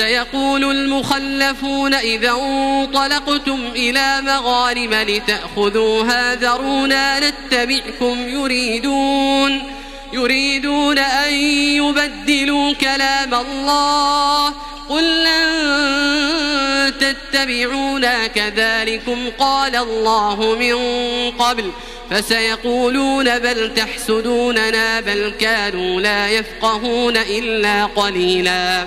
سيقول المخلفون إذا انطلقتم إلى مغارم لتأخذوها ذرونا نتبعكم يريدون يريدون أن يبدلوا كلام الله. قل لن تتبعونا كذلكم قال الله من قبل. فسيقولون بل تحسدوننا بل كانوا لا يفقهون إلا قليلاً.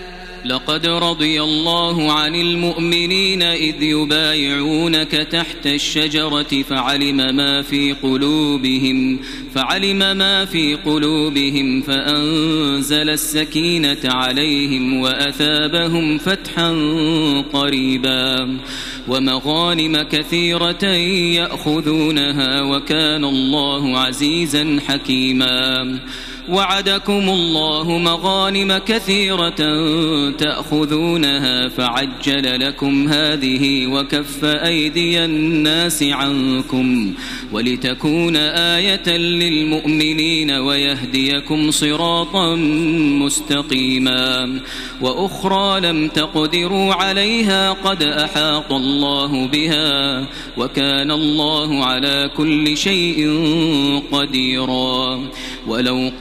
لقد رضي الله عن المؤمنين إذ يبايعونك تحت الشجرة فعلم ما في قلوبهم فعلم ما في قلوبهم فأنزل السكينة عليهم وأثابهم فتحا قريبا. ومغانم كثيرة يأخذونها وكان الله عزيزا حكيما. وعدكم الله مغانم كثيرة تأخذونها فعجل لكم هذه وكف أيدي الناس عنكم ولتكون آية للمؤمنين ويهديكم صراطا مستقيما وأخرى لم تقدروا عليها قد أحاط الله بها وكان الله على كل شيء قديرا ولو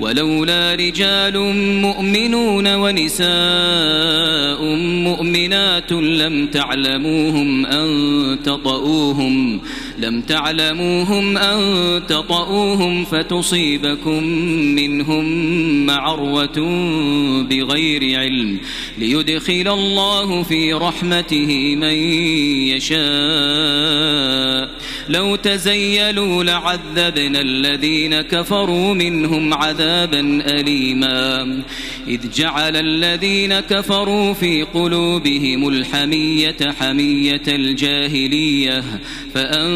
ولولا رجال مؤمنون ونساء مؤمنات لم تعلموهم أن تطؤوهم لم تعلموهم أن تطؤوهم فتصيبكم منهم معروة بغير علم ليدخل الله في رحمته من يشاء. لو تزيلوا لعذبنا الذين كفروا منهم عذابا أليما. إذ جعل الذين كفروا في قلوبهم الحمية حمية الجاهلية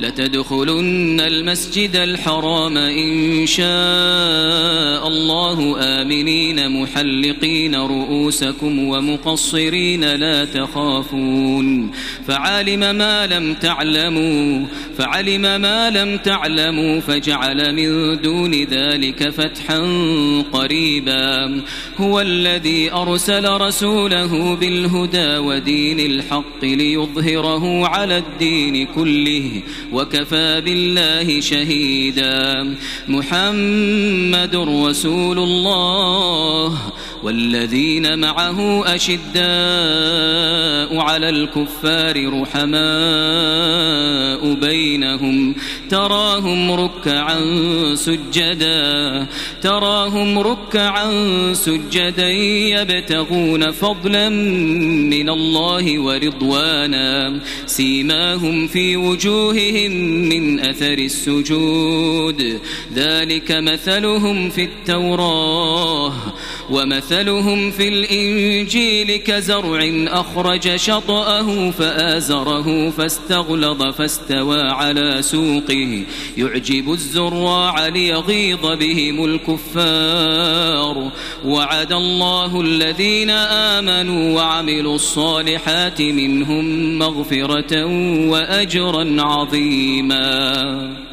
لتدخلن المسجد الحرام إن شاء الله آمنين محلقين رؤوسكم ومقصرين لا تخافون فعلم ما لم تعلموا فعلم ما لم تعلموا فجعل من دون ذلك فتحا قريبا هو الذي أرسل رسوله بالهدى ودين الحق ليظهره على الدين كله وكفى بالله شهيدا. محمد رسول الله والذين معه أشداء على الكفار رحماء بينهم. تراهم ركعا سجدا تراهم ركعا سجدا يبتغون فضلا من الله ورضوانا سيماهم في وجوههم من أثر السجود. ذلك مثلهم في التوراة ومثلهم في الإنجيل كزرع أخرج شطأه فآزره فاستغلظ فاستوى على سوقه. يعجب الزراع ليغيظ بهم الكفار. وعد الله الذين آمنوا وعملوا الصالحات منهم مغفرة وأجرا عظيما.